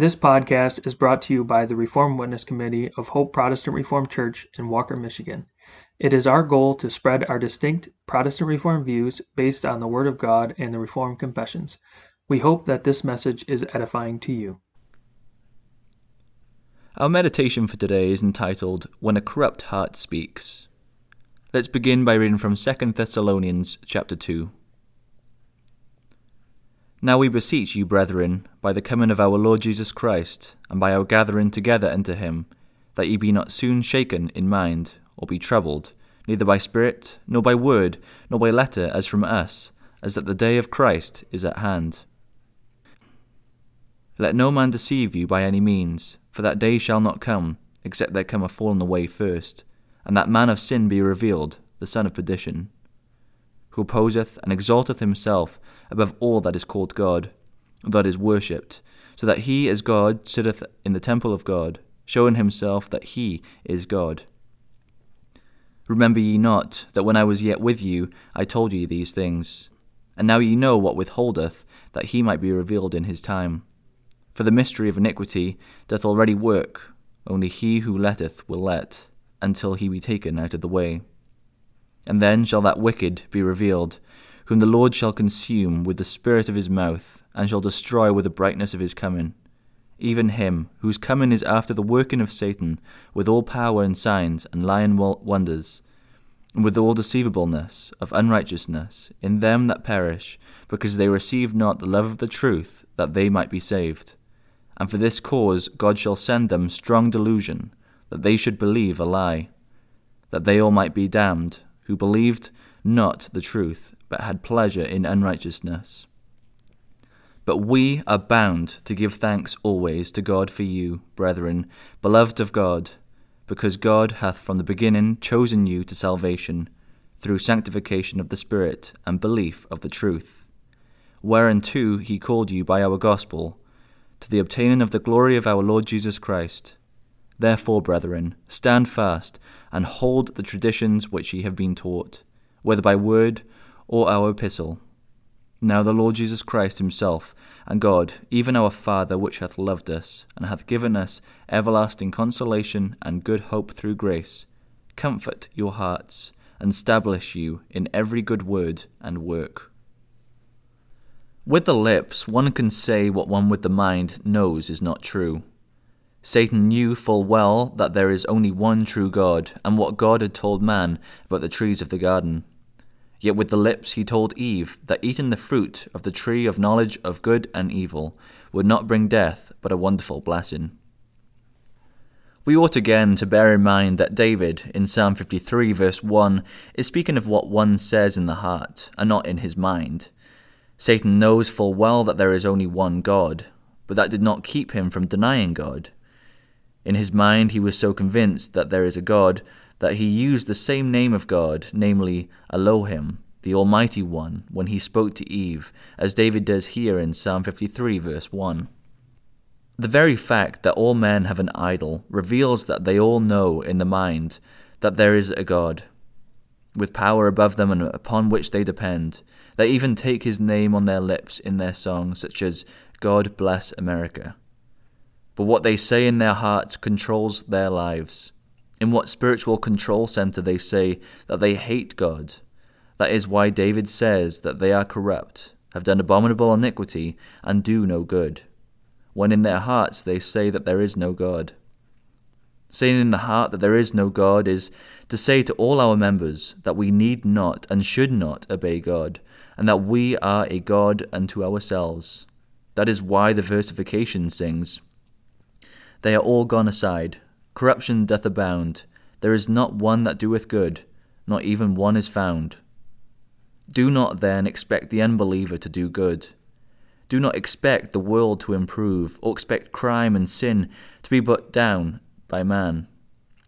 This podcast is brought to you by the Reformed Witness Committee of Hope Protestant Reformed Church in Walker, Michigan. It is our goal to spread our distinct Protestant Reformed views based on the Word of God and the Reformed Confessions. We hope that this message is edifying to you. Our meditation for today is entitled When a Corrupt Heart Speaks. Let's begin by reading from 2 Thessalonians chapter 2. Now we beseech you, brethren, by the coming of our Lord Jesus Christ, and by our gathering together unto him, that ye be not soon shaken in mind, or be troubled, neither by spirit, nor by word, nor by letter as from us, as that the day of Christ is at hand. Let no man deceive you by any means, for that day shall not come, except there come a fallen away first, and that man of sin be revealed, the son of perdition, who opposeth and exalteth himself above all that is called God, that is worshipped, so that he as God sitteth in the temple of God, showing himself that he is God. Remember ye not that when I was yet with you I told you these things, and now ye know what withholdeth, that he might be revealed in his time. For the mystery of iniquity doth already work, only he who letteth will let, until he be taken out of the way. And then shall that wicked be revealed, whom the Lord shall consume with the spirit of his mouth, and shall destroy with the brightness of his coming. Even him, whose coming is after the working of Satan, with all power and signs and lying wonders, and with all deceivableness of unrighteousness in them that perish, because they receive not the love of the truth, that they might be saved. And for this cause God shall send them strong delusion, that they should believe a lie, that they all might be damned, who believed not the truth, but had pleasure in unrighteousness. But we are bound to give thanks always to God for you, brethren, beloved of God, because God hath from the beginning chosen you to salvation, through sanctification of the Spirit and belief of the truth, whereunto he called you by our gospel, to the obtaining of the glory of our Lord Jesus Christ. Therefore, brethren, stand fast, and hold the traditions which ye have been taught, whether by word or our epistle. Now the Lord Jesus Christ himself, and God, even our Father, which hath loved us, and hath given us everlasting consolation and good hope through grace, comfort your hearts, and establish you in every good word and work. With the lips, one can say what one with the mind knows is not true. Satan knew full well that there is only one true God, and what God had told man about the trees of the garden. Yet with the lips he told Eve that eating the fruit of the tree of knowledge of good and evil would not bring death, but a wonderful blessing. We ought again to bear in mind that David, in Psalm 53, verse 1, is speaking of what one says in the heart, and not in his mind. Satan knows full well that there is only one God, but that did not keep him from denying God. In his mind, he was so convinced that there is a God that he used the same name of God, namely Elohim, the Almighty One, when he spoke to Eve, as David does here in Psalm 53, verse 1. The very fact that all men have an idol reveals that they all know in the mind that there is a God, with power above them and upon which they depend. They even take his name on their lips in their songs, such as God bless America. But what they say in their hearts controls their lives. In what spiritual control center they say that they hate God. That is why David says that they are corrupt, have done abominable iniquity, and do no good, when in their hearts they say that there is no God. Saying in the heart that there is no God is to say to all our members that we need not and should not obey God, and that we are a God unto ourselves. That is why the versification sings, They are all gone aside, Corruption doth abound. There is not one that doeth good, not even one is found. Do not then expect the unbeliever to do good. Do not expect the world to improve, or expect crime and sin to be put down by man.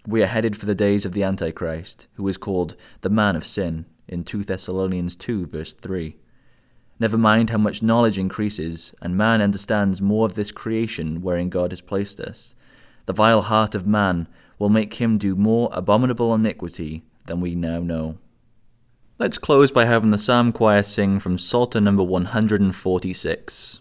We are headed for the days of the Antichrist, who is called the man of sin in 2 Thessalonians 2, verse 3. Never mind how much knowledge increases, and man understands more of this creation wherein God has placed us the vile heart of man will make him do more abominable iniquity than we now know. Let's close by having the Psalm Choir sing from Psalter number 146.